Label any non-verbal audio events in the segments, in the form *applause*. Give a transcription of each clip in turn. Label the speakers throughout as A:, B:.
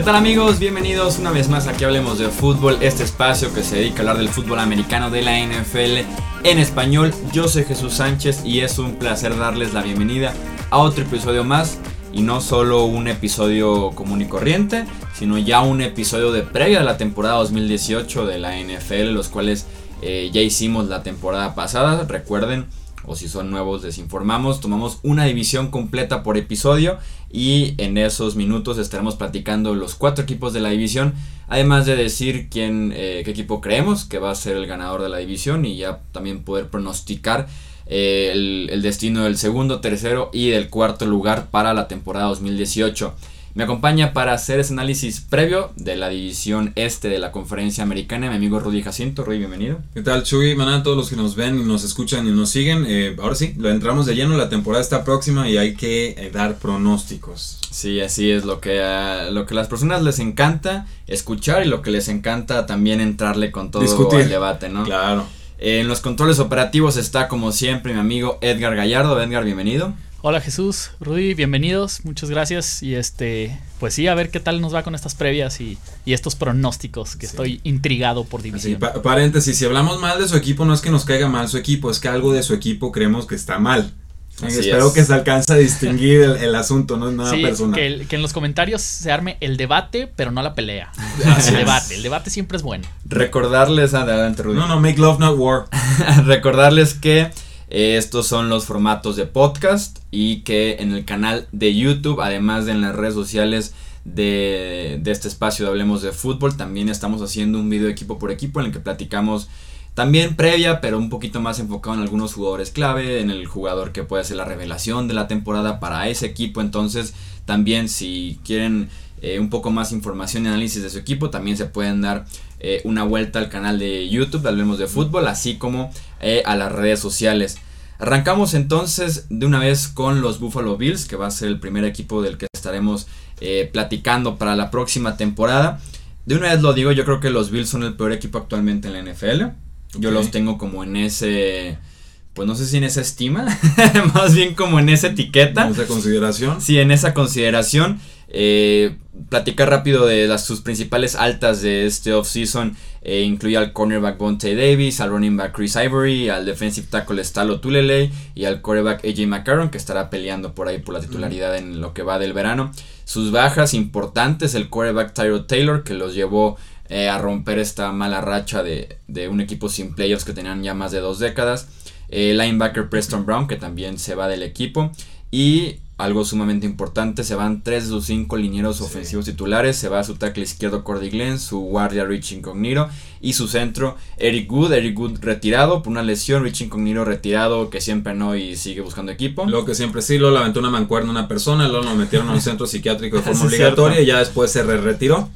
A: ¿Qué tal amigos? Bienvenidos una vez más aquí Hablemos de Fútbol, este espacio que se dedica a hablar del fútbol americano de la NFL en español. Yo soy Jesús Sánchez y es un placer darles la bienvenida a otro episodio más y no solo un episodio común y corriente, sino ya un episodio de previa de la temporada 2018 de la NFL, los cuales eh, ya hicimos la temporada pasada. Recuerden, o si son nuevos les informamos, tomamos una división completa por episodio y en esos minutos estaremos platicando los cuatro equipos de la división, además de decir quién, eh, qué equipo creemos que va a ser el ganador de la división y ya también poder pronosticar eh, el, el destino del segundo, tercero y del cuarto lugar para la temporada 2018. Me acompaña para hacer ese análisis previo de la división este de la conferencia americana mi amigo Rudy Jacinto. Rudy, bienvenido.
B: ¿Qué tal, Chuy? Maná, todos los que nos ven y nos escuchan y nos siguen. Eh, ahora sí, lo entramos de lleno, la temporada está próxima y hay que eh, dar pronósticos.
A: Sí, así es lo que a lo que las personas les encanta escuchar y lo que les encanta también entrarle con todo
B: Discutir.
A: el debate, ¿no?
B: Claro.
A: En los controles operativos está como siempre mi amigo Edgar Gallardo. Edgar, bienvenido.
C: Hola Jesús, Rudy, bienvenidos, muchas gracias y este, pues sí, a ver qué tal nos va con estas previas y, y estos pronósticos que
B: Sí.
C: estoy intrigado por
B: Así,
C: división.
B: pa- paréntesis, si hablamos mal de su equipo, no es que nos caiga mal su equipo, es que algo de su equipo creemos que está mal. Eh,
A: Así
B: espero
A: es.
B: que se alcance a distinguir el, el asunto, no es nada
C: Sí,
B: personal.
C: que, el- que en los comentarios se arme el debate, pero no la pelea. *laughs*
B: Así
C: el
B: es.
C: debate, el debate siempre es bueno.
A: Recordarles, adelante Rudy.
B: No, no, make love, not war. *laughs*
A: Recordarles que estos son los formatos de podcast y que en el canal de YouTube, además de en las redes sociales de, este espacio de Hablemos de Fútbol, también estamos haciendo un video equipo por equipo en el que platicamos también previa, pero un poquito más enfocado en algunos jugadores clave, en el jugador que puede ser la revelación de la temporada para ese equipo. Entonces, también si quieren eh, un poco más información y análisis de su equipo, también se pueden dar eh, una vuelta al canal de YouTube, Hablemos de Fútbol, así como eh, a las redes sociales. Arrancamos entonces de una vez con los Buffalo Bills, que va a ser el primer equipo del que estaremos platicando para la próxima temporada. De una vez lo digo, yo creo que los Bills son el peor equipo actualmente en la NFL. Yo los tengo como en ese, pues no sé si en esa estima, *laughs* más bien como en esa etiqueta.
B: Esa consideración.
A: Sí, en esa consideración, eh, platicar rápido de las, sus principales altas de este offseason. Eh, incluye al cornerback Bonte Davis, al running back Chris Ivory, al defensive tackle Stalo Tulele y al quarterback AJ McCarron que estará peleando por ahí por la titularidad en lo que va del verano. Sus bajas importantes, el quarterback Tyro Taylor que los llevó eh, a romper esta mala racha de, de un equipo sin playoffs que tenían ya más de dos décadas. Eh, linebacker Preston Brown, que también se va del equipo. Y algo sumamente importante, se van tres de sus cinco linieros
B: Sí.
A: ofensivos titulares. Se va su tackle izquierdo Cordy Glenn, su guardia Rich Incognito y su centro Eric Good. Eric Good retirado por una lesión, Rich Incognito retirado que siempre no y sigue buscando equipo.
B: Lo que siempre sí, luego le aventó una mancuerna a una persona, luego lo metieron a un *laughs* centro psiquiátrico de forma obligatoria y ya después se re- retiró.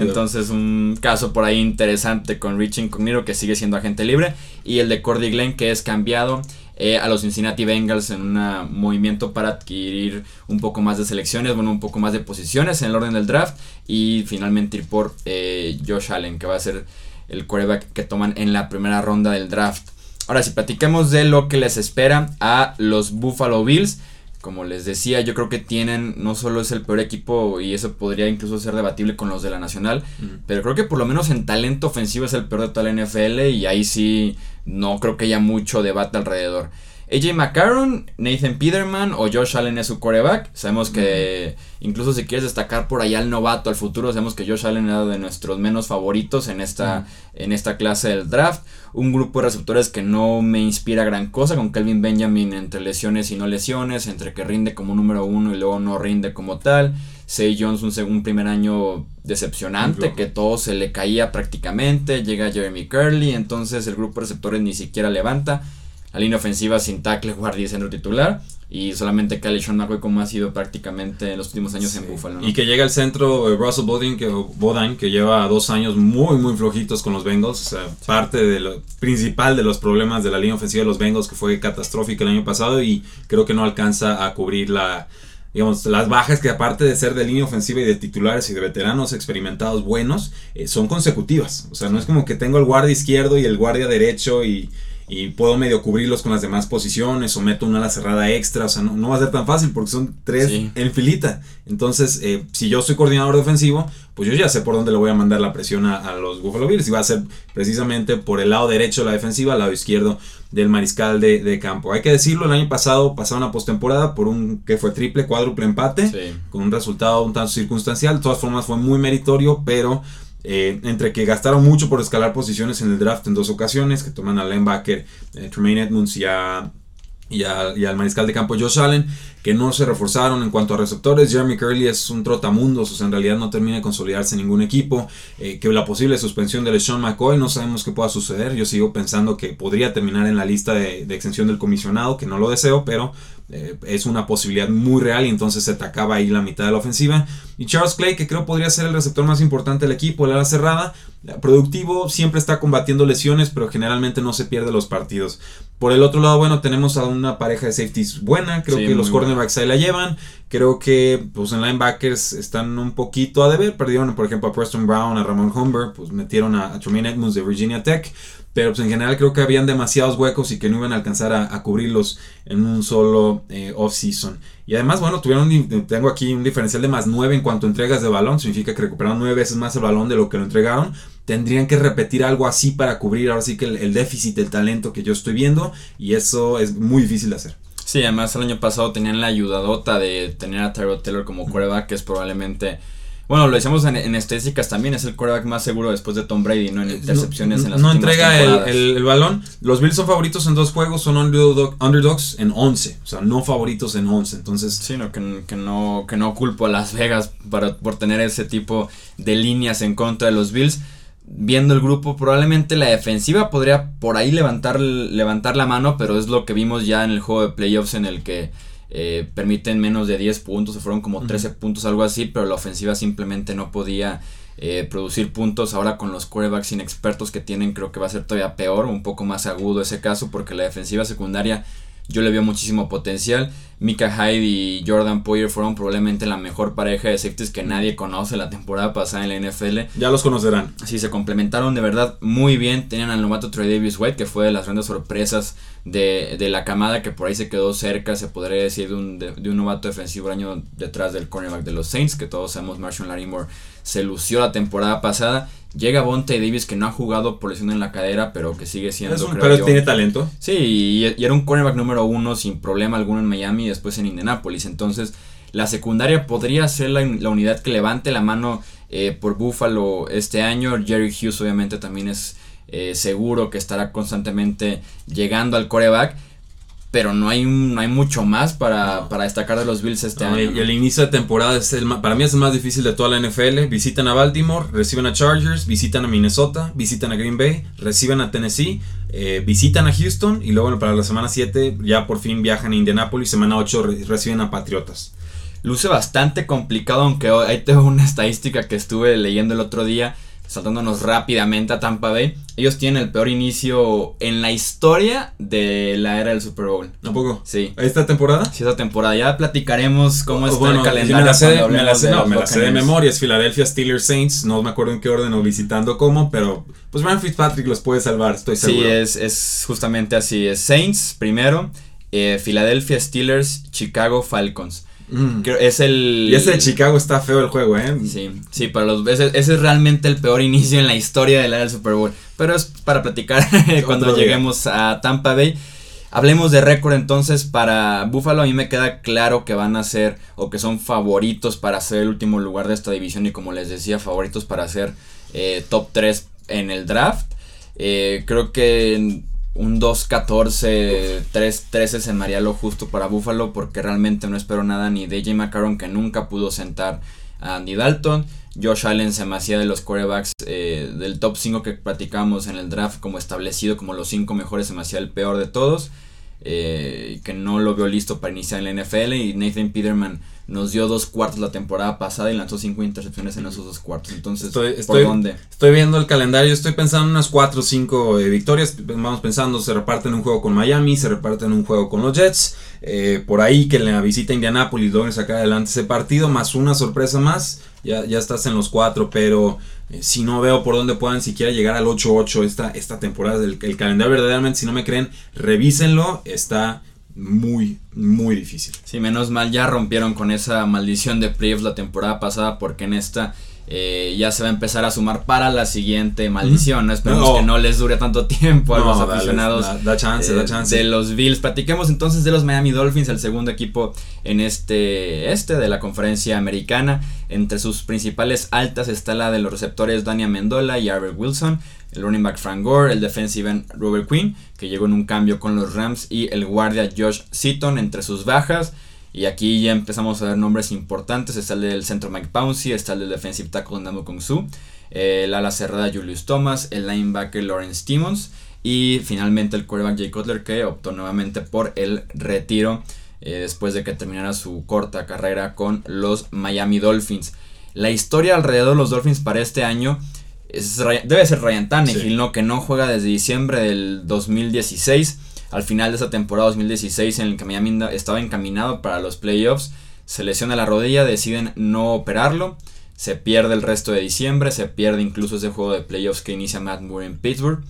A: Entonces un caso por ahí interesante con Rich Incognito que sigue siendo agente libre y el de Cordy Glenn que es cambiado eh, a los Cincinnati Bengals en un movimiento para adquirir un poco más de selecciones, bueno, un poco más de posiciones en el orden del draft y finalmente ir por eh, Josh Allen que va a ser el quarterback que toman en la primera ronda del draft. Ahora si platicamos de lo que les espera a los Buffalo Bills, como les decía, yo creo que tienen, no solo es el peor equipo y eso podría incluso ser debatible con los de la Nacional, pero creo que por lo menos en talento ofensivo es el peor de toda la NFL y ahí sí no creo que haya mucho debate alrededor. AJ McCarron, Nathan Peterman o Josh Allen es su quarterback. Sabemos que incluso si quieres destacar por allá al novato al futuro, sabemos que Josh Allen era de nuestros menos favoritos en esta, en esta clase del draft. Un grupo de receptores que no me inspira gran cosa, con Kelvin Benjamin entre lesiones y no lesiones, entre que rinde como número uno y luego no rinde como tal. Say Jones un, segundo primer año decepcionante, que todo se le caía prácticamente. Llega Jeremy Curley, entonces el grupo de receptores ni siquiera levanta. La línea ofensiva sin tackle, guardia y centro titular. Y solamente Kelly Sean McCoy como ha sido prácticamente en los últimos años en. Buffalo. ¿no?
B: Y que llega al centro eh, Russell Bodine que, Bodine, que lleva dos años muy, muy flojitos con los Bengals. O sea, parte de lo principal de los problemas de la línea ofensiva de los Bengals, que fue catastrófica el año pasado, y creo que no alcanza a cubrir la. Digamos, las bajas que aparte de ser de línea ofensiva y de titulares y de veteranos experimentados buenos, eh, son consecutivas. O sea, no es como que tengo el guardia izquierdo y el guardia derecho y, y puedo medio cubrirlos con las demás posiciones o meto una ala cerrada extra. O sea, no, va a ser tan fácil porque son tres en filita. Entonces, eh, si yo soy coordinador defensivo, pues yo ya sé por dónde le voy a mandar la presión a, los Buffalo Bills. Y va a ser precisamente por el lado derecho de la defensiva, al lado izquierdo del mariscal de, campo. Hay que decirlo, el año pasado pasaron a postemporada por un que fue triple, cuádruple empate, con un resultado un tanto circunstancial. De todas formas, fue muy meritorio, pero eh, entre que gastaron mucho por escalar posiciones en el draft en dos ocasiones, que toman a linebacker eh, Tremaine Edmonds y, y, al mariscal de campo Josh Allen, que no se reforzaron en cuanto a receptores. Jeremy Curley es un trotamundos, o sea, en realidad no termina de consolidarse ningún equipo. Eh, que la posible suspensión de LeSean McCoy no sabemos qué pueda suceder. Yo sigo pensando que podría terminar en la lista de, de exención del comisionado, que no lo deseo, pero eh, es una posibilidad muy real y entonces se atacaba ahí la mitad de la ofensiva. Y Charles Clay, que creo podría ser el receptor más importante del equipo, el ala cerrada, productivo, siempre está combatiendo lesiones, pero generalmente no se pierde los partidos. Por el otro lado, bueno, tenemos a una pareja de safeties buena, creo que los cornerbacks ahí la llevan, creo que pues en linebackers están un poquito a deber, perdieron por ejemplo a Preston Brown, a Ramon Humber, pues metieron a, a Edmonds de Virginia Tech, pero pues en general creo que habían demasiados huecos y que no iban a alcanzar a, cubrirlos en un solo eh, off-season. Y además, bueno, tuvieron, tengo aquí un diferencial de más 9 en cuanto a entregas de balón, significa que recuperaron 9 veces más el balón de lo que lo entregaron. Tendrían que repetir algo así para cubrir ahora sí que el, déficit del talento que yo estoy viendo y eso es muy difícil de hacer.
A: Sí, además el año pasado tenían la ayudadota de tener a Tyrod Taylor como quarterback, que es probablemente bueno, lo decíamos en, estadísticas también, es el quarterback más seguro después de Tom Brady, ¿no? En intercepciones
B: no,
A: en las
B: No entrega el, balón. Los Bills son favoritos en dos juegos, son underdogs en 11. O sea, no favoritos en 11. Entonces.
A: Sí, no, que, no, que no culpo a Las Vegas para, por tener ese tipo de líneas en contra de los Bills. Viendo el grupo, probablemente la defensiva podría por ahí levantar, levantar la mano, pero es lo que vimos ya en el juego de playoffs en el que eh, permiten menos de 10 puntos, se fueron como 13 puntos, algo así, pero la ofensiva simplemente no podía eh, producir puntos. Ahora con los quarterbacks inexpertos que tienen, creo que va a ser todavía peor, un poco más agudo ese caso, porque la defensiva secundaria yo le veo muchísimo potencial. Mika Hyde y Jordan Poyer fueron probablemente la mejor pareja de safeties que nadie conoce la temporada pasada en la NFL.
B: Ya los conocerán.
A: Sí, se complementaron de verdad muy bien. Tenían al novato Troy Davis White, que fue de las grandes sorpresas de, la camada, que por ahí se quedó cerca, se podría decir, de un, de, un novato defensivo año detrás del cornerback de los Saints, que todos sabemos Marshall Larimore se lució la temporada pasada. Llega Bonte Davis que no ha jugado por lesión en la cadera, pero que sigue siendo.
B: pero tiene talento.
A: Sí, y, era un cornerback número uno sin problema alguno en Miami y después en Indianapolis. Entonces, la secundaria podría ser la, unidad que levante la mano eh, por Buffalo este año. Jerry Hughes, obviamente, también es eh, seguro que estará constantemente llegando al coreback pero no hay, no hay mucho más para, destacar de los Bills este año.
B: Y el inicio de temporada es el, para mí es el más difícil de toda la NFL. Visitan a Baltimore, reciben a Chargers, visitan a Minnesota, visitan a Green Bay, reciben a Tennessee, eh, visitan a Houston y luego para la semana 7 ya por fin viajan a Indianapolis, semana 8 reciben a Patriotas.
A: Luce bastante complicado, aunque ahí tengo una estadística que estuve leyendo el otro día saltándonos rápidamente a Tampa Bay, ellos tienen el peor inicio en la historia de la era del Super Bowl.
B: ¿A poco?
A: Sí.
B: ¿Esta temporada?
A: Sí, esta temporada. Ya platicaremos cómo está el calendario.
B: Me la sé, de, me la sé, no, me la sé de memoria. Es Philadelphia Steelers Saints. No me acuerdo en qué orden o visitando cómo, pero pues Ryan Fitzpatrick los puede salvar, estoy seguro.
A: Sí, es, es justamente así. Es Saints primero, eh, Philadelphia Steelers, Chicago Falcons. Mm. Es el.
B: Y ese de Chicago está feo el juego, ¿eh?
A: Sí, sí, para los. Ese, ese es realmente el peor inicio en la historia del del Super Bowl. Pero es para platicar *laughs* cuando lleguemos a Tampa Bay. Hablemos de récord entonces para Buffalo. A mí me queda claro que van a ser o que son favoritos para ser el último lugar de esta división. Y como les decía, favoritos para ser eh, top 3 en el draft. Eh, creo que un 2-14, 3-13 se me lo justo para Buffalo porque realmente no espero nada ni de J. McCarron que nunca pudo sentar a Andy Dalton. Josh Allen se me hacía de los quarterbacks eh, del top 5 que platicamos en el draft como establecido como los 5 mejores se me hacía el peor de todos. Eh, que no lo veo listo para iniciar en la NFL y Nathan Peterman nos dio dos cuartos la temporada pasada y lanzó cinco intercepciones en esos dos cuartos. Entonces,
B: Estoy,
A: ¿por
B: estoy,
A: dónde?
B: estoy viendo el calendario, estoy pensando en unas 4 o 5 victorias. Vamos pensando, se reparten un juego con Miami, se reparten un juego con los Jets. eh, por ahí que la visita a Indianapolis logren sacar adelante ese partido, más una sorpresa más. Ya, ya estás en los 4, pero eh, si no veo por dónde puedan siquiera llegar al 8-8 esta, esta temporada. El, calendario verdaderamente, si no me creen, revísenlo. Está muy, muy difícil.
A: Sí, menos mal ya rompieron con esa maldición de playoffs la temporada pasada porque en esta eh, ya se va a empezar a sumar para la siguiente maldición. ¿no? Esperemos
B: No.
A: que no les dure tanto tiempo a
B: No,
A: los
B: dale,
A: aficionados.
B: da- da chance,
A: eh,
B: da chance.
A: De los Bills. Platiquemos entonces de los Miami Dolphins, el segundo equipo en este, este de la conferencia americana. Entre sus principales altas está la de los receptores Dania Mendola y Albert Wilson. El running back Frank Gore, el defensive end Robert Quinn, que llegó en un cambio con los Rams, y el guardia Josh Seaton entre sus bajas. Y aquí ya empezamos a ver nombres importantes. Está el del centro Mike Pouncey, está el del defensive tackle Namu Kong Su, el ala cerrada Julius Thomas, el linebacker Lawrence Timmons y finalmente el quarterback Jay Cutler que optó nuevamente por el retiro eh, después de que terminara su corta carrera con los Miami Dolphins. La historia alrededor de los Dolphins para este año es, debe ser Ryan Tannehill,
B: Sí.
A: ¿no? que no juega desde diciembre del 2016. Al final de esa temporada 2016 en el que Miami estaba encaminado para los playoffs, se lesiona la rodilla, deciden no operarlo, se pierde el resto de diciembre, se pierde incluso ese juego de playoffs que inicia Matt Moore en Pittsburgh.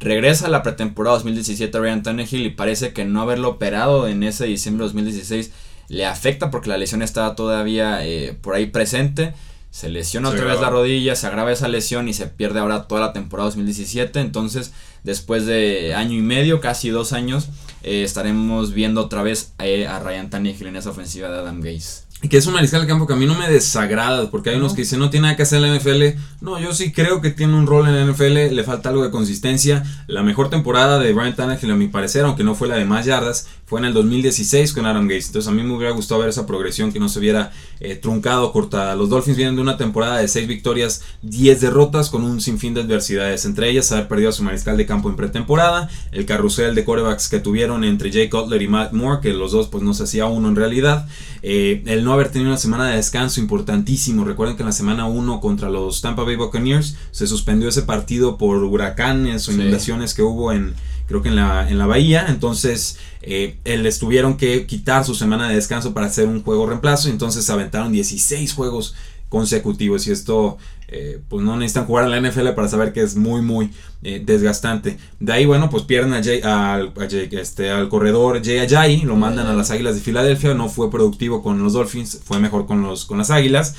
A: Regresa a la pretemporada 2017 Ryan Tannehill y parece que no haberlo operado en ese diciembre de 2016 le afecta porque la lesión estaba todavía eh, por ahí presente. Se lesiona
B: Se
A: otra vez la rodilla, se agrava esa lesión y se pierde ahora toda la temporada 2017. Entonces, después de año y medio, casi dos años, eh, estaremos viendo otra vez eh, a Ryan Tannehill en esa ofensiva de Adam Gaze.
B: Y que es un mariscal de campo que a mí no me desagrada, porque hay unos
A: No.
B: que dicen no tiene nada que hacer en la NFL. No, yo sí creo que tiene un rol en la NFL, le falta algo de consistencia. La mejor temporada de Brian Tannehill, a mi parecer, aunque no fue la de más yardas, fue en el 2016 con Adam Gates. Entonces a mí me hubiera gustado ver esa progresión que no se hubiera eh, truncado, cortada. Los Dolphins vienen de una temporada de 6 victorias, 10 derrotas con un sinfín de adversidades. Entre ellas haber perdido a su mariscal de campo en pretemporada, el carrusel de quarterbacks que tuvieron entre Jay Cutler y Matt Moore, que los dos pues no se hacía uno en realidad. Eh, el no haber tenido una semana de descanso importantísimo. Recuerden que en la semana 1 contra los Tampa Bay Buccaneers se suspendió ese partido por huracanes o
A: Sí.
B: inundaciones que hubo en, creo que en la, en la bahía. Entonces, eh, les tuvieron que quitar su semana de descanso para hacer un juego reemplazo. Y entonces aventaron 16 juegos consecutivos. Y esto, eh, pues no necesitan jugar en la NFL para saber que es muy, muy eh, desgastante. De ahí, bueno, pues pierden a Jay- al, a Jay- este, al corredor Jay Ajayi, lo mandan a las Águilas de Filadelfia. No fue productivo con los Dolphins, fue mejor con, los, con las Águilas.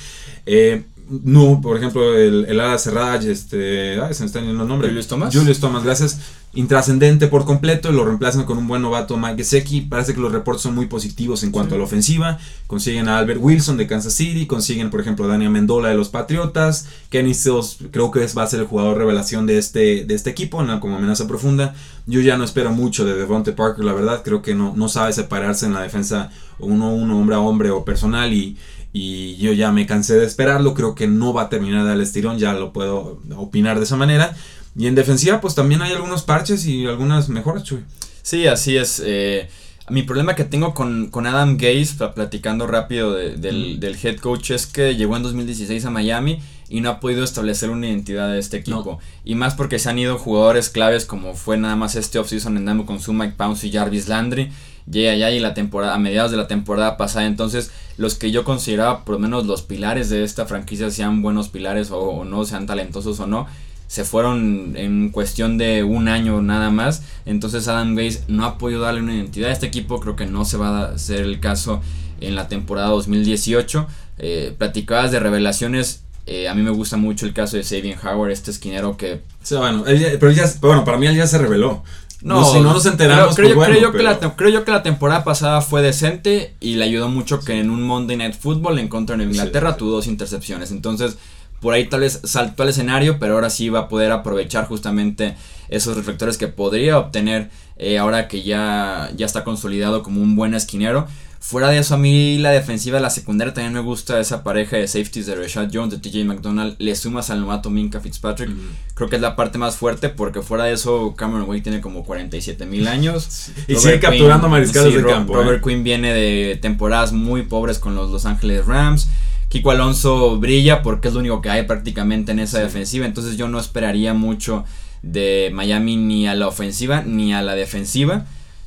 B: Eh, no, por ejemplo, el, el ala cerrada, este, ay, se me están yendo los nombres.
A: Julius Thomas.
B: Julius Thomas, gracias. Intrascendente por completo, lo reemplazan con un buen novato Mike Gesicki. Parece que los reportes son muy positivos en cuanto a la ofensiva. Consiguen a Albert Wilson de Kansas City, consiguen, por ejemplo, a Daniel Mendola de los Patriotas. Kenny Stills creo que es, va a ser el jugador revelación de este, de este equipo, ¿no? como amenaza profunda. Yo ya no espero mucho de Devonte Parker, la verdad. Creo que no, no sabe separarse en la defensa uno a uno, hombre a hombre o personal. Y, y yo ya me cansé de esperarlo. Creo que no va a terminar del estirón, ya lo puedo opinar de esa manera. Y en defensiva, pues también hay algunos parches y algunas mejoras, Chuy.
A: Sí, así es. eh, mi problema que tengo con, con Adam Gaze, pla- platicando rápido de- del,
B: Mm.
A: del head coach, es que llegó en 2016 a Miami y no ha podido establecer una identidad de este equipo. Y más porque se han ido jugadores claves como fue nada más este offseason en Damo con su Mike Pounce y Jarvis Landry. Llega ya y la temporada, a mediados de la temporada pasada. Entonces, los que yo consideraba por lo menos los pilares de esta franquicia, sean buenos pilares o, o no, sean talentosos o no, se fueron en cuestión de un año nada más. Entonces Adam Gaze no ha podido darle una identidad a este equipo. Creo que no se va a hacer el caso en la temporada 2018. Eh, platicabas de revelaciones. eh, a mí me gusta mucho el caso de Sabian Howard, este esquinero que...
B: Bueno, él ya- pero ya, bueno, para mí él ya se reveló. No, si no nos enteramos,
A: creo, creo,
B: pues
A: yo- creo yo que la, creo yo que la temporada pasada fue decente y le ayudó mucho que en un Monday Night Football en contra de Inglaterra
B: Sí.
A: tuvo dos intercepciones. Entonces, por ahí tal vez saltó al escenario, pero ahora sí va a poder aprovechar justamente esos reflectores que podría obtener eh, ahora que ya, ya está consolidado como un buen esquinero. Fuera de eso, a mí la defensiva de la secundaria también me gusta esa pareja de safeties de Rashad Jones, de TJ McDonald. Le sumas al novato Minka Fitzpatrick. Creo que es la parte más fuerte porque fuera de eso, Cameron Wake tiene como 47 mil años.
B: y sigue capturando mariscales de campo.
A: Robert ¿eh? Quinn viene de temporadas muy pobres con los Los Angeles Rams. Kiko Alonso brilla porque es lo único que hay prácticamente en esa defensiva. Entonces yo no esperaría mucho de Miami ni a la ofensiva ni a la defensiva.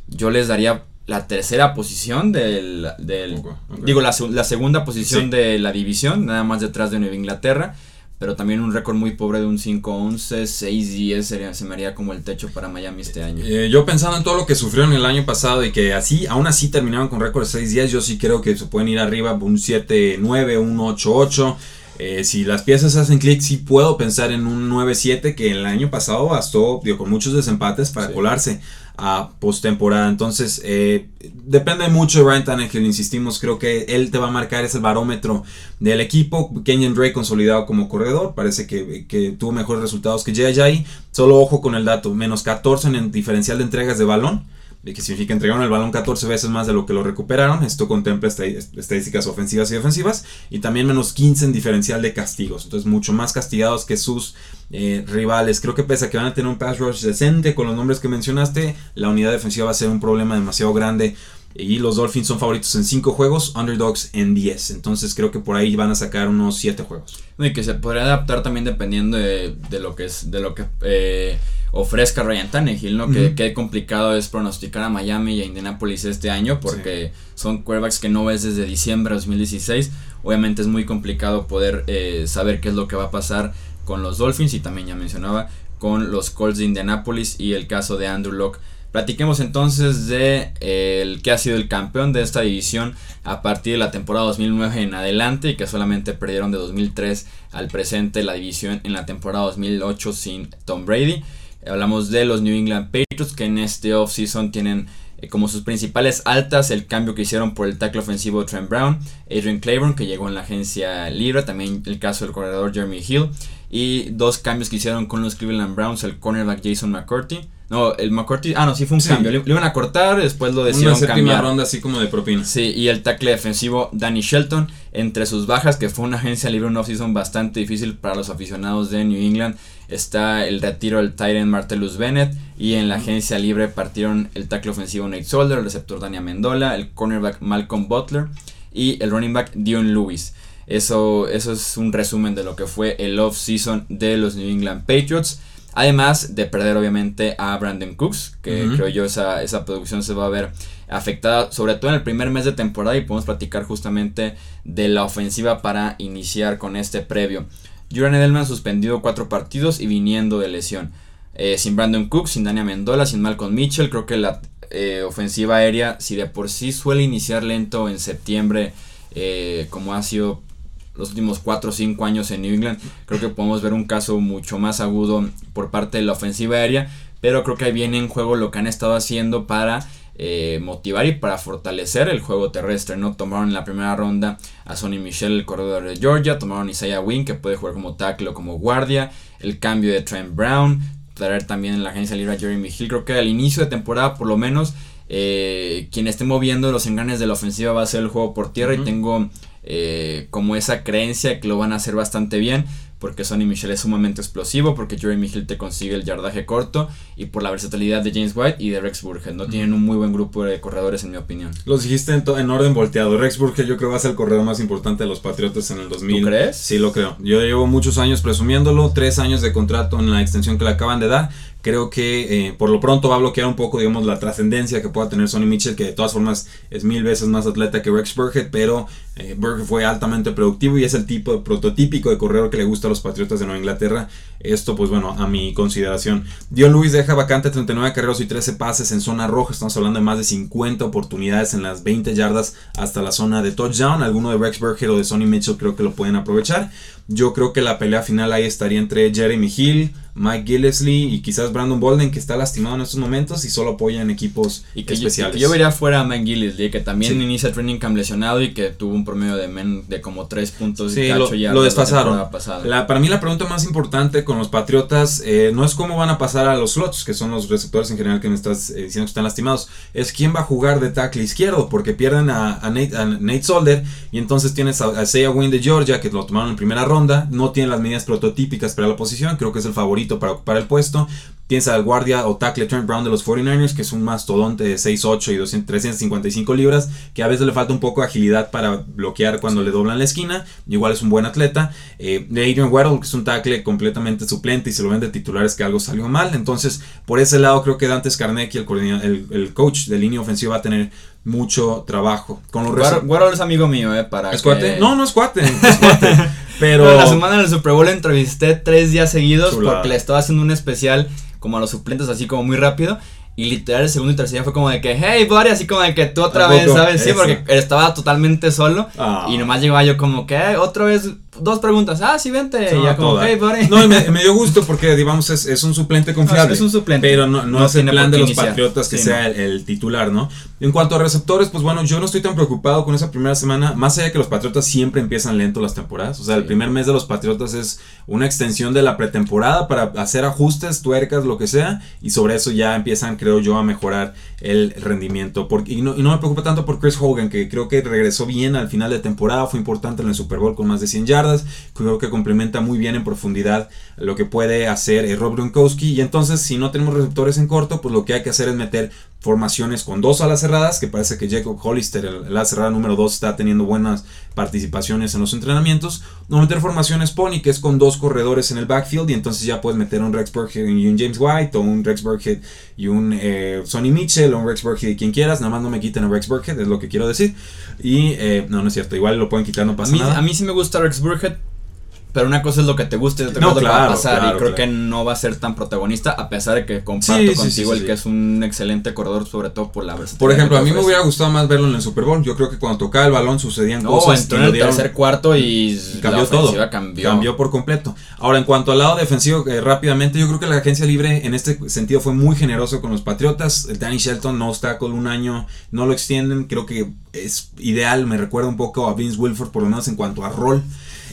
A: Yo les daría la tercera posición del... Digo, la, segunda posición de la división, nada más detrás de Nueva Inglaterra. Pero también un récord muy pobre de un 5-11, 6-10 se me haría como el techo para Miami este año.
B: Eh, yo pensando en todo lo que sufrieron el año pasado y que así, aún así terminaron con récord de 6-10, yo sí creo que se pueden ir arriba un 7-9, un 8-8. Eh, si las piezas hacen clic, sí puedo pensar en un 9-7 que el año pasado bastó digo, con muchos desempates para colarse a postemporada. Entonces, eh, depende mucho de Ryan Tannehill, insistimos, creo que él te va a marcar ese barómetro del equipo. Kenyon Drake consolidado como corredor, parece que, que tuvo mejores resultados que Jay Solo ojo con el dato, menos 14 en el diferencial de entregas de balón que significa entregaron el balón 14 veces más de lo que lo recuperaron. Esto contempla estadísticas ofensivas y defensivas. Y también menos 15 en diferencial de castigos. Entonces, mucho más castigados que sus eh, rivales. Creo que pese a que van a tener un pass rush decente con los nombres que mencionaste, la unidad defensiva va a ser un problema demasiado grande. Y los Dolphins son favoritos en 5 juegos, underdogs en 10. Entonces creo que por ahí van a sacar unos 7 juegos.
A: Y que se podría adaptar también dependiendo de, lo que es, de lo que eh, ofrezca Ryan Tannehill, ¿no? que, qué complicado es pronosticar a Miami y a Indianapolis este año porque son quarterbacks que no ves desde diciembre de 2016. Obviamente es muy complicado poder eh, saber qué es lo que va a pasar con los Dolphins y también ya mencionaba con los Colts de Indianapolis y el caso de Andrew Locke. Platiquemos entonces de eh, el que ha sido el campeón de esta división a partir de la temporada 2009 en adelante y que solamente perdieron de 2003 al presente la división en la temporada 2008 sin Tom Brady. Hablamos de los New England Patriots que en este offseason tienen eh, como sus principales altas el cambio que hicieron por el tackle ofensivo Trent Brown, Adrian Claiborne que llegó en la agencia libre, también el caso del corredor Jeremy Hill y dos cambios que hicieron con los Cleveland Browns, el cornerback Jason McCourty. No, el McCourty, ah no, sí fue un cambio, le, iban a cortar, después lo decidieron Una cambiar.
B: ronda así como de propina.
A: Sí, y el tackle defensivo Danny Shelton, entre sus bajas, que fue una agencia libre, un offseason bastante difícil para los aficionados de New England está el retiro del Tyrant Martellus Bennett y en la agencia libre partieron el tackle ofensivo Nate Solder, el receptor Dania Mendola, el cornerback Malcolm Butler y el running back Dion Lewis. Eso, eso es un resumen de lo que fue el off-season de los New England Patriots. Además de perder obviamente a Brandon Cooks, que creo yo esa, esa producción se va a ver afectada, sobre todo en el primer mes de temporada y podemos platicar justamente de la ofensiva para iniciar con este previo. Julian Edelman suspendido cuatro partidos y viniendo de lesión. Eh, sin Brandon Cook, sin Dania Mendola, sin Malcolm Mitchell. Creo que la eh, ofensiva aérea, si de por sí suele iniciar lento en septiembre, eh, como ha sido los últimos 4 o 5 años en New England, creo que podemos ver un caso mucho más agudo por parte de la ofensiva aérea. Pero creo que ahí viene en juego lo que han estado haciendo para eh, motivar y para fortalecer el juego terrestre. ¿no? Tomaron en la primera ronda a Sonny Michel, el corredor de Georgia. Tomaron a Isaiah Wynn, que puede jugar como tackle o como guardia. El cambio de Trent Brown. Traer también en la agencia libre a Jeremy Hill. Creo que al inicio de temporada, por lo menos, eh, quien esté moviendo los enganes de la ofensiva va a ser el juego por tierra. Y tengo eh, como esa creencia que lo van a hacer bastante bien porque Sonny Michel es sumamente explosivo, porque Jeremy Hill te consigue el yardaje corto y por la versatilidad de James White y de Rex Burkhead. No tienen un muy buen grupo de corredores en mi opinión.
B: Los dijiste en, orden volteado. Rex Burkhead yo creo va a ser el corredor más importante de los Patriotas en el 2000.
A: ¿Tú crees?
B: Sí, lo creo. Yo llevo muchos años presumiéndolo, tres años de contrato en la extensión que le acaban de dar creo que eh, por lo pronto va a bloquear un poco, digamos, la trascendencia que pueda tener Sonny Mitchell, que de todas formas es mil veces más atleta que Rex Burkhead, pero eh, fue altamente productivo y es el tipo prototípico de corredor que le gusta a los Patriotas de Nueva Inglaterra. Esto, pues bueno, a mi consideración. Dion Lewis deja vacante 39 carreros y 13 pases en zona roja. Estamos hablando de más de 50 oportunidades en las 20 yardas hasta la zona de touchdown. Alguno de Rex Burkhead o de Sonny Mitchell creo que lo pueden aprovechar. Yo creo que la pelea final ahí estaría entre Jeremy Hill, Mike Gillesley y quizás Brandon Bolden, que está lastimado en estos momentos y solo apoya en equipos
A: y que
B: especiales.
A: Yo, y que yo vería fuera a Mike Gillesley, que también inicia el training camp lesionado y que tuvo un promedio de, men, de como 3 puntos
B: sí,
A: y
B: lo,
A: ya
B: lo desfasaron. La, para mí la pregunta más importante con los Patriotas eh, no es cómo van a pasar a los slots, que son los receptores en general que me estás eh, diciendo que están lastimados, es quién va a jugar de tackle izquierdo, porque pierden a, Nate, Solder y entonces tienes a, a Wynn de Georgia, que lo tomaron en primera ronda, no tiene las medidas prototípicas para la posición, creo que es el favorito para ocupar el puesto. Piensa al guardia o tackle Trent Brown de los 49ers, que es un mastodonte de 6'8 y 200, 355 libras, que a veces le falta un poco de agilidad para bloquear cuando le doblan la esquina. Igual es un buen atleta. Eh, de Adrian Weddle, que es un tackle completamente suplente y se lo ven de titulares que algo salió mal. Entonces, por ese lado, creo que Dante Scarnecchi, el, el, el coach de línea ofensiva, va a tener mucho trabajo.
A: Con los es amigo mío, ¿eh? Para
B: ¿Es cuate? No, no es cuate. Es cuate. *laughs* Pero...
A: la semana del Super Bowl entrevisté tres días seguidos porque le estaba haciendo un especial como a los suplentes así como muy rápido. Y literal el segundo y tercer día fue como de que, hey buddy, así como de que tú otra vez, ¿sabes? Sí, porque estaba totalmente solo. Ah. Y nomás llegaba yo como que, otra vez dos preguntas. Ah, sí, vente. y ya como, hey, buddy.
B: No, *laughs* me, dio gusto porque, digamos, es, es un suplente confiable.
A: es un suplente.
B: Pero no, no, es el plan de los Patriotas que sea el, titular, ¿no? En cuanto a receptores, pues bueno, yo no estoy tan preocupado con esa primera semana. Más allá de que los Patriotas siempre empiezan lento las temporadas. O sea, el primer mes de los Patriotas es una extensión de la pretemporada para hacer ajustes, tuercas, lo que sea. Y sobre eso ya empiezan, creo yo, a mejorar el rendimiento. Porque, y, no, y no me preocupa tanto por Chris Hogan, que creo que regresó bien al final de temporada. Fue importante en el Super Bowl con más de 100 yardas Creo que complementa muy bien en profundidad lo que puede hacer eh, Rob Gronkowski. Y entonces, si no tenemos receptores en corto, pues lo que hay que hacer es meter formaciones con dos alas cerradas, que parece que Jacob Hollister, el ala cerrada número 2, está teniendo buenas participaciones en los entrenamientos. No meter formaciones pony, que es con dos corredores en el backfield, y entonces ya puedes meter un Rex Burkhead y un James White, o un Rex Burkhead y un eh, Sonny Mitchell, o un Rex Burkhead y quien quieras, nada más no me quiten a Rex Burkhead, es lo que quiero decir. Y eh, no, no es cierto, igual lo pueden quitar, no pasa nada.
A: A mí sí me gusta Rex Burkhead, pero una cosa es lo que te guste y otra cosa es lo que va a pasar. y creo que no va a ser tan protagonista, a pesar de que comparto contigo el que es un excelente corredor, sobre todo por la
B: versatilidad. Por ejemplo, a mí me hubiera gustado más verlo en el Super Bowl. Yo creo que cuando tocaba el balón sucedían
A: no, cosas. entró en el tercer cuarto y
B: cambió todo. Cambió. cambió. por completo. Ahora, en cuanto al lado defensivo, eh, rápidamente, yo creo que la agencia libre en este sentido fue muy generoso con los Patriotas. Danny Shelton no está con un año, no lo extienden. Creo que es ideal. Me recuerda un poco a Vince Wilford, por lo menos en cuanto a rol.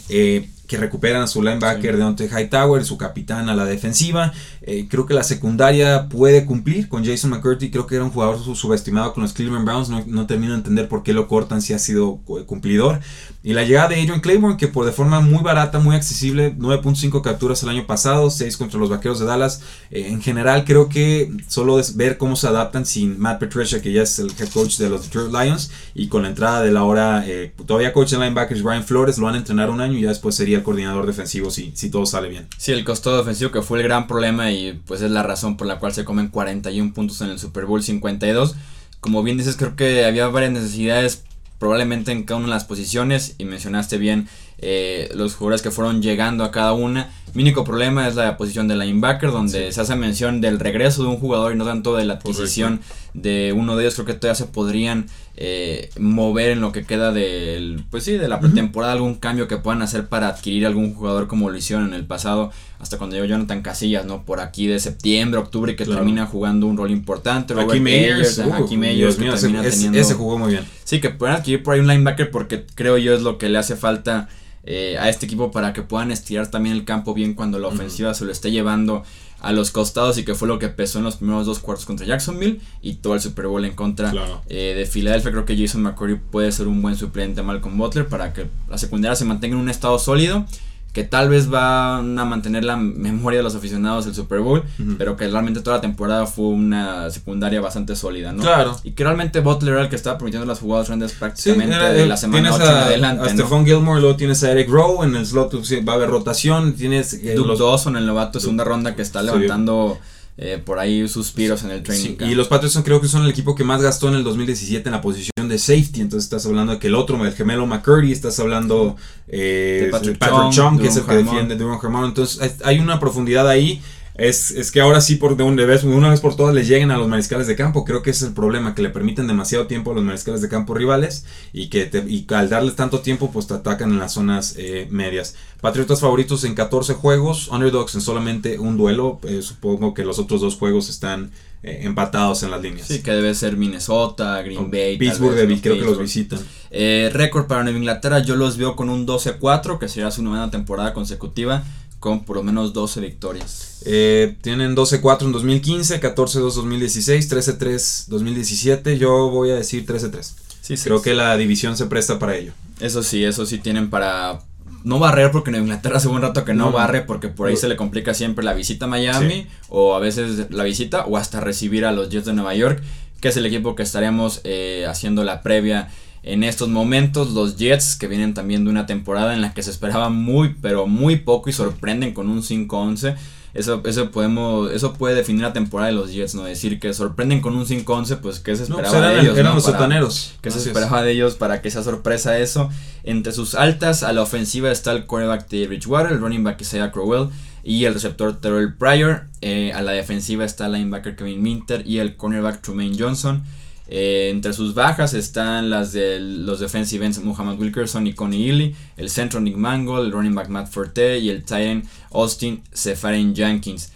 B: Eh, que recuperan a su linebacker de Onte Hightower, su capitán a la defensiva. Eh, creo que la secundaria puede cumplir con Jason McCurdy. Creo que era un jugador subestimado con los Cleveland Browns. No, no, termino de entender por qué lo cortan si ha sido cumplidor. Y la llegada de Adrian Claiborne, que por de forma muy barata, muy accesible, 9.5 capturas el año pasado, 6 contra los vaqueros de Dallas. Eh, en general, creo que solo es ver cómo se adaptan sin Matt Patricia, que ya es el head coach de los Detroit Lions. Y con la entrada de la hora, eh, todavía coach de linebackers Brian Flores, lo van a entrenar un año y ya después sería coordinador defensivo si, si todo sale bien.
A: Sí, el costo defensivo que fue el gran problema y pues es la razón por la cual se comen 41 puntos en el Super Bowl 52. Como bien dices, creo que había varias necesidades probablemente en cada una de las posiciones y mencionaste bien eh, los jugadores que fueron llegando a cada una. Mi único problema es la posición de linebacker, donde se hace mención del regreso de un jugador y no tanto de la adquisición de uno de ellos. Creo que todavía se podrían eh, mover en lo que queda del, pues sí, de la pretemporada, algún cambio que puedan hacer para adquirir algún jugador como lo hicieron en el pasado, hasta cuando llegó Jonathan Casillas, ¿no? Por aquí de septiembre, octubre, que termina jugando un rol importante.
B: Aquí Meyers, aquí Meyers, que termina teniendo, ese jugó muy bien.
A: Sí, que puedan adquirir por ahí un linebacker porque creo yo es lo que le hace falta eh, a este equipo para que puedan estirar también el campo bien cuando la ofensiva se lo esté llevando a los costados y que fue lo que pesó en los primeros dos cuartos contra Jacksonville y todo el Super Bowl en contra eh, de Filadelfia. Creo que Jason McCurry puede ser un buen suplente a Malcolm Butler para que la secundaria se mantenga en un estado sólido que tal vez van a mantener la memoria de los aficionados del Super Bowl, pero que realmente toda la temporada fue una secundaria bastante sólida, ¿no?
B: Claro.
A: Y que realmente Butler era el que estaba permitiendo las jugadas grandes prácticamente de la semana 8 en adelante.
B: A Stephon Gilmore, luego tienes a Eric Rowe, en el slot va a haber rotación, tienes...
A: Eh, Duke los, Dawson, el novato, segunda ronda que está levantando... Eh, por ahí suspiros en el training
B: Y los Patriots creo que son el equipo que más gastó en el 2017 en la posición de safety. Entonces estás hablando de que el otro, el gemelo McCurdy, estás hablando eh, de Patrick, Chung, que es el que defiende de Hermano. Entonces hay una profundidad ahí. Es, es que ahora sí, por de una, vez, una vez por todas, le lleguen a los mariscales de campo. Creo que ese es el problema, que le permiten demasiado tiempo a los mariscales de campo rivales y que te, y al darles tanto tiempo, pues te atacan en las zonas eh, medias. Patriotas favoritos en 14 juegos, underdogs en solamente un duelo. Eh, supongo que los otros dos juegos están eh, empatados en las líneas.
A: Sí, que debe ser Minnesota, Green Bay.
B: Pittsburgh,
A: vez,
B: creo que los visitan.
A: Eh, récord para Nueva Inglaterra, yo los veo con un 12-4, que será su novena temporada consecutiva, con por lo menos 12 victorias.
B: Eh, tienen 12-4 en 2015, 14-2 2016, 13-3 2017. Yo voy a decir 13-3.
A: Sí, sí,
B: Creo
A: sí.
B: que la división se presta para ello.
A: Eso sí, eso sí tienen para no barrer porque Nueva Inglaterra hace buen rato que no,
B: No.
A: barre porque por ahí
B: No.
A: se le complica siempre la visita a Miami o a veces la visita o hasta recibir a los Jets de Nueva York, que es el equipo que estaremos eh, haciendo la previa en estos momentos. Los Jets que vienen también de una temporada en la que se esperaba muy pero muy poco y sorprenden con un 5-11. Eso, eso, podemos, eso puede definir la temporada de los Jets, ¿no? Decir que sorprenden con un 5-11, pues que se
B: No,
A: esperaba
B: pues eran,
A: de ellos.
B: eran
A: ¿no?
B: los
A: que se
B: es.
A: esperaba de ellos para que sea sorpresa eso. Entre sus altas, a la ofensiva está el quarterback de Bridgewater, el running back Isaiah Crowell y el receptor Terrell Pryor. Eh, a la defensiva está el linebacker Kevin Minter y el cornerback Trumaine Johnson. Eh, entre sus bajas están las de los defensive ends Muhammad Wilkerson y Connie Ely, el centro Nick Mangold, el running back Matt Forte y el tight end Austin Sefaren Jenkins.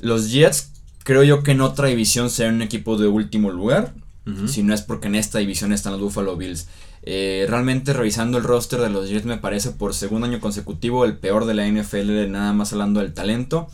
A: Los Jets creo yo que en otra división serán un equipo de último lugar, si no es porque en esta división están los Buffalo Bills. Eh, realmente revisando el roster de los Jets me parece por segundo año consecutivo el peor de la NFL, nada más hablando del talento.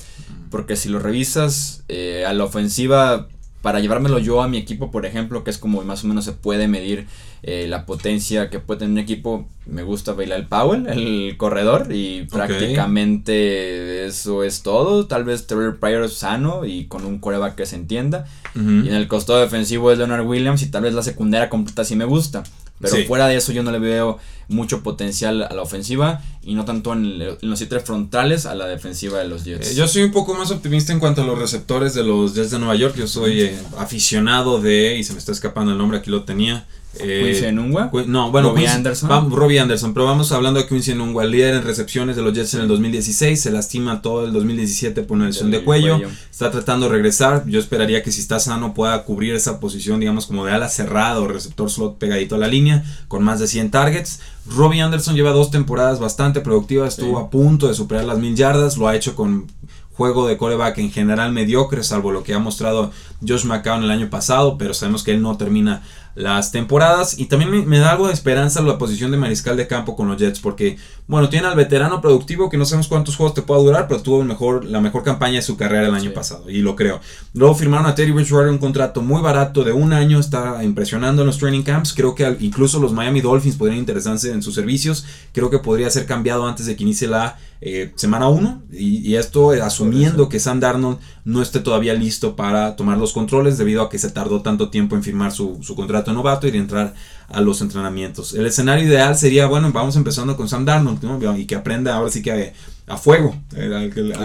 A: Porque si lo revisas eh, a la ofensiva, para llevármelo yo a mi equipo, por ejemplo, que es como más o menos se puede medir eh, la potencia que puede tener un equipo, me gusta Bailal Powell, el corredor, y prácticamente eso es todo. Tal vez Trevor Pryor es sano y con un coreback que se entienda. Y en el costado defensivo es Leonard Williams y tal vez la secundaria completa sí me gusta. Pero
B: Sí.
A: fuera de eso yo no le veo mucho potencial a la ofensiva y no tanto en los siete frontales a la defensiva de los Jets.
B: Eh, yo soy un poco más optimista en cuanto a los receptores de los Jets de Nueva York. Yo soy eh, aficionado de, y se me está escapando el nombre, aquí lo tenía. Eh,
A: Quincy Enunwa.
B: Cu- No, bueno,
A: Robbie
B: Quincy-
A: Anderson.
B: vam- Robbie Anderson, pero vamos hablando de Quincy Enunwa, líder en recepciones de los Jets en el 2016, se lastima todo el 2017 por una lesión de cuello,
A: cuello.
B: está tratando de regresar, yo esperaría que si está sano pueda cubrir esa posición, digamos, como de ala cerrada o receptor slot pegadito a la línea, con más de 100 targets. Robbie Anderson lleva dos temporadas bastante productivas, estuvo a punto de superar las mil yardas, lo ha hecho con juego de coreback en general mediocre, salvo lo que ha mostrado Josh McCown el año pasado, pero sabemos que él no termina las temporadas. Y también me, me da algo de esperanza la posición de mariscal de campo con los Jets, porque, bueno, tiene al veterano productivo que no sabemos cuántos juegos te pueda durar, pero tuvo el mejor, la mejor campaña de su carrera el año
A: Sí.
B: pasado, y lo creo. Luego firmaron a Teddy Bridgewater un contrato muy barato de un año, está impresionando en los training camps. Creo que incluso los Miami Dolphins podrían interesarse en sus servicios. Creo que podría ser cambiado antes de que inicie la eh, semana 1. Y, y esto asumiendo que Sam Darnold no esté todavía listo para tomar los controles debido a que se tardó tanto tiempo en firmar su, su contrato de novato y de entrar a los entrenamientos. El escenario ideal sería, bueno, vamos empezando con Sam Darnold ¿no? y que aprenda ahora sí que a, a fuego.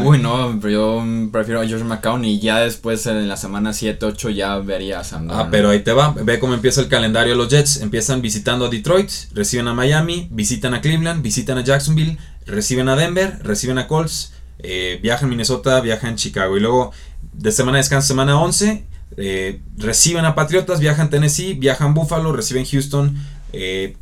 A: Uy, no, pero yo prefiero a George McCown y ya después en la semana 7-8 ya vería a Sam
B: Ah,
A: Darnold.
B: pero ahí te va. Ve cómo empieza el calendario de los Jets. Empiezan visitando a Detroit, reciben a Miami, visitan a Cleveland, visitan a Jacksonville, reciben a Denver, reciben a Colts, eh, viajan a Minnesota, viajan a Chicago. Y luego de semana de descanso, semana 11, eh, reciben a Patriotas, viajan a Tennessee, viajan a Buffalo, reciben Houston, eh,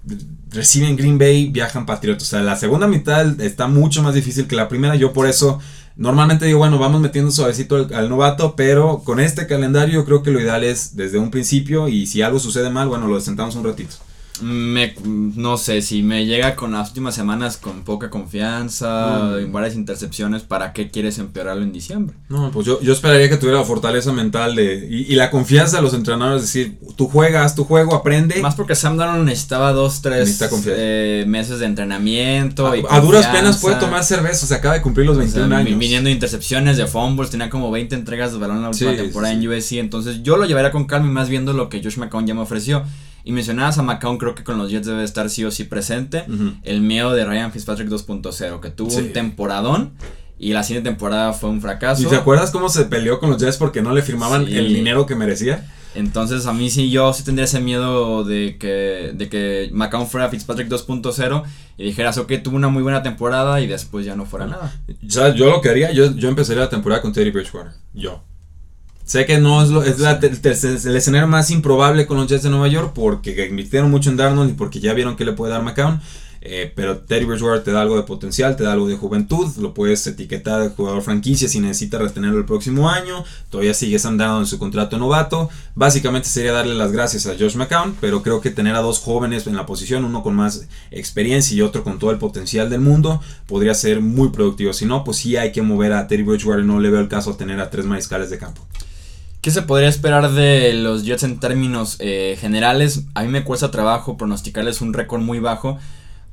B: reciben Green Bay, viajan Patriotas. O sea, la segunda mitad está mucho más difícil que la primera. Yo por eso normalmente digo, bueno, vamos metiendo suavecito al, al novato, pero con este calendario yo creo que lo ideal es desde un principio y si algo sucede mal, bueno, lo sentamos un ratito.
A: Me, no sé, si me llega con las últimas semanas con poca confianza,
B: Mm.
A: y varias intercepciones, ¿para qué quieres empeorarlo en diciembre?
B: No, pues yo, yo esperaría que tuviera la fortaleza mental de y, y la confianza de los entrenadores, decir, tú juegas, tu juego, aprende.
A: Más porque Sam Darnold necesitaba dos, tres eh, meses de entrenamiento. y
B: a, duras penas puede tomar cerveza, se acaba de cumplir los
A: O sea,
B: 21
A: vi-
B: años.
A: Viniendo de intercepciones, de fumbles, tenía como 20 entregas de balón en la última
B: Sí,
A: temporada
B: sí,
A: en USC. Entonces yo lo llevaría con calma y más viendo lo que Josh McCown ya me ofreció. Y mencionabas a McCown, creo que con los Jets debe estar sí o sí presente. El miedo de Ryan Fitzpatrick 2.0, que tuvo
B: Sí.
A: un temporadón y la siguiente temporada fue un fracaso.
B: ¿Y te acuerdas cómo se peleó con los Jets porque no le firmaban
A: Sí.
B: el dinero que merecía?
A: Entonces a mí sí, yo sí tendría ese miedo de que, de que McCown fuera Fitzpatrick 2.0 y dijeras, ok, tuvo una muy buena temporada y después ya no fuera nada.
B: ¿Sabes? Yo lo que haría, yo, yo empezaría la temporada con Teddy Bridgewater. Yo. Sé que no es, lo, es la, el, el, escenario más improbable con los Jets de Nueva York porque invirtieron mucho en Darnold y porque ya vieron que le puede dar McCown. Eh, pero Teddy Bridgewater te da algo de potencial, te da algo de juventud, lo puedes etiquetar de jugador franquicia si necesitas retenerlo el próximo año, todavía sigues andando en su contrato novato. Básicamente sería darle las gracias a Josh McCown, pero creo que tener a dos jóvenes en la posición, uno con más experiencia y otro con todo el potencial del mundo, podría ser muy productivo. Si no, pues sí hay que mover a Teddy Bridgewater, no le veo el caso a tener a tres mariscales de campo.
A: ¿Qué se podría esperar de los Jets en términos eh, generales? A mí me cuesta trabajo pronosticarles un récord muy bajo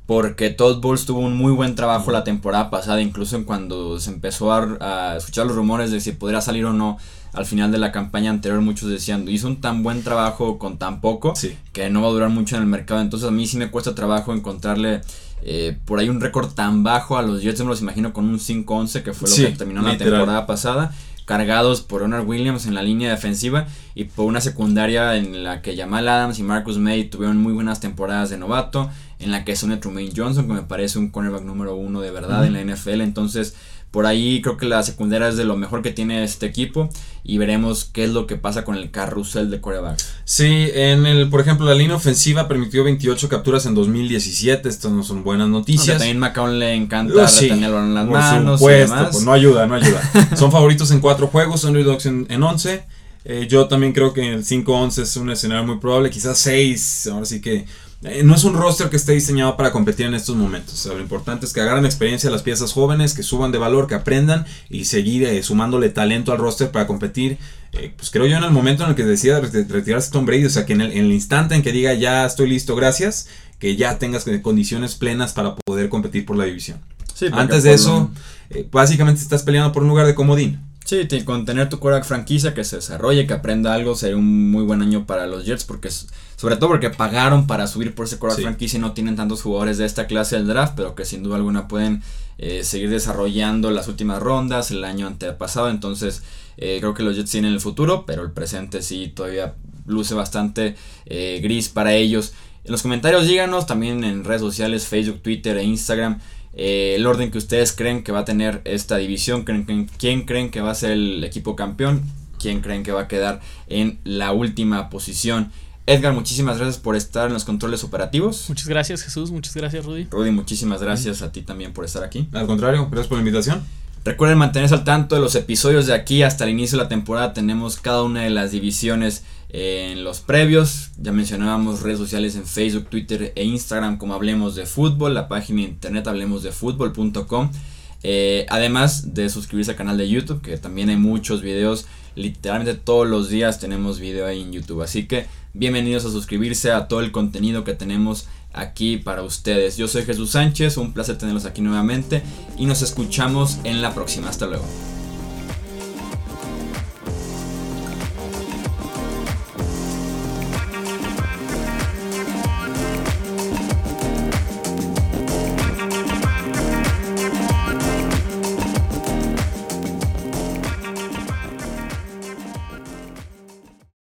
A: porque Todd Bowles tuvo un muy buen trabajo la temporada pasada, incluso en cuando se empezó a, escuchar los rumores de si podría salir o no al final de la campaña anterior, muchos decían, hizo un tan buen trabajo con tan poco que no va a durar mucho en el mercado, entonces a mí sí me cuesta trabajo encontrarle eh, por ahí un récord tan bajo a los Jets, me los imagino con un 5-11 que fue lo que terminó la temporada pasada cargados por Leonard Williams en la línea defensiva y por una secundaria en la que Jamal Adams y Marcus May tuvieron muy buenas temporadas de novato, en la que Sonny Trumaine Johnson, que me parece un cornerback número uno de verdad en la NFL, entonces por ahí creo que la secundaria es de lo mejor que tiene este equipo y veremos qué es lo que pasa con el carrusel de quarterbacks.
B: Sí, en el, por ejemplo, la línea ofensiva permitió 28 capturas en 2017. Estas no son buenas noticias.
A: también McCown le encanta uh, retenerlo en las
B: por
A: manos.
B: Supuesto, pues no ayuda, no ayuda. *laughs* son favoritos en cuatro juegos, underdogs en, en 11. Eh, yo también creo que el 5-11 es un escenario muy probable, quizás 6. Ahora sí que eh, no es un roster que esté diseñado para competir en estos momentos. lo importante es que agarren experiencia a las piezas jóvenes, que suban de valor, que aprendan y seguir eh, sumándole talento al roster para competir. Eh, pues creo yo en el momento en el que decida retirarse Tom Brady, o sea que en el, instante en que diga ya estoy listo, gracias, que ya tengas condiciones plenas para poder competir por la división. Antes de eso, básicamente estás peleando por un lugar de comodín.
A: Sí, con tener tu quarterback franquicia que se desarrolle, que aprenda algo, sería un muy buen año para los Jets, porque sobre todo porque pagaron para subir por ese quarterback franquicia y no tienen tantos jugadores de esta clase del draft, pero que sin duda alguna pueden eh, seguir desarrollando las últimas rondas, el año antepasado, entonces eh, creo que los Jets tienen el futuro, pero el presente sí todavía luce bastante eh, gris para ellos. En los comentarios díganos, también en redes sociales, Facebook, Twitter e Instagram, eh, el orden que ustedes creen que va a tener esta división, quién creen que va a ser el equipo campeón, quién creen que va a quedar en la última posición. Edgar, muchísimas gracias por estar en los controles operativos.
C: Muchas gracias Jesús, muchas gracias Rudy.
A: Rudy, muchísimas gracias a ti también por estar aquí.
B: Al contrario, gracias por la invitación.
A: Recuerden mantenerse al tanto de los episodios de aquí hasta el inicio de la temporada. Tenemos cada una de las divisiones en los previos. Ya mencionábamos redes sociales en Facebook, Twitter e Instagram como Hablemos de Fútbol, la página de internet hablemosdefutbol.com. Eh, además de suscribirse al canal de YouTube, que también hay muchos videos, literalmente todos los días tenemos video ahí en YouTube. Así que bienvenidos a suscribirse a todo el contenido que tenemos aquí para ustedes. Yo soy Jesús Sánchez, un placer tenerlos aquí nuevamente y nos escuchamos en la próxima. Hasta luego.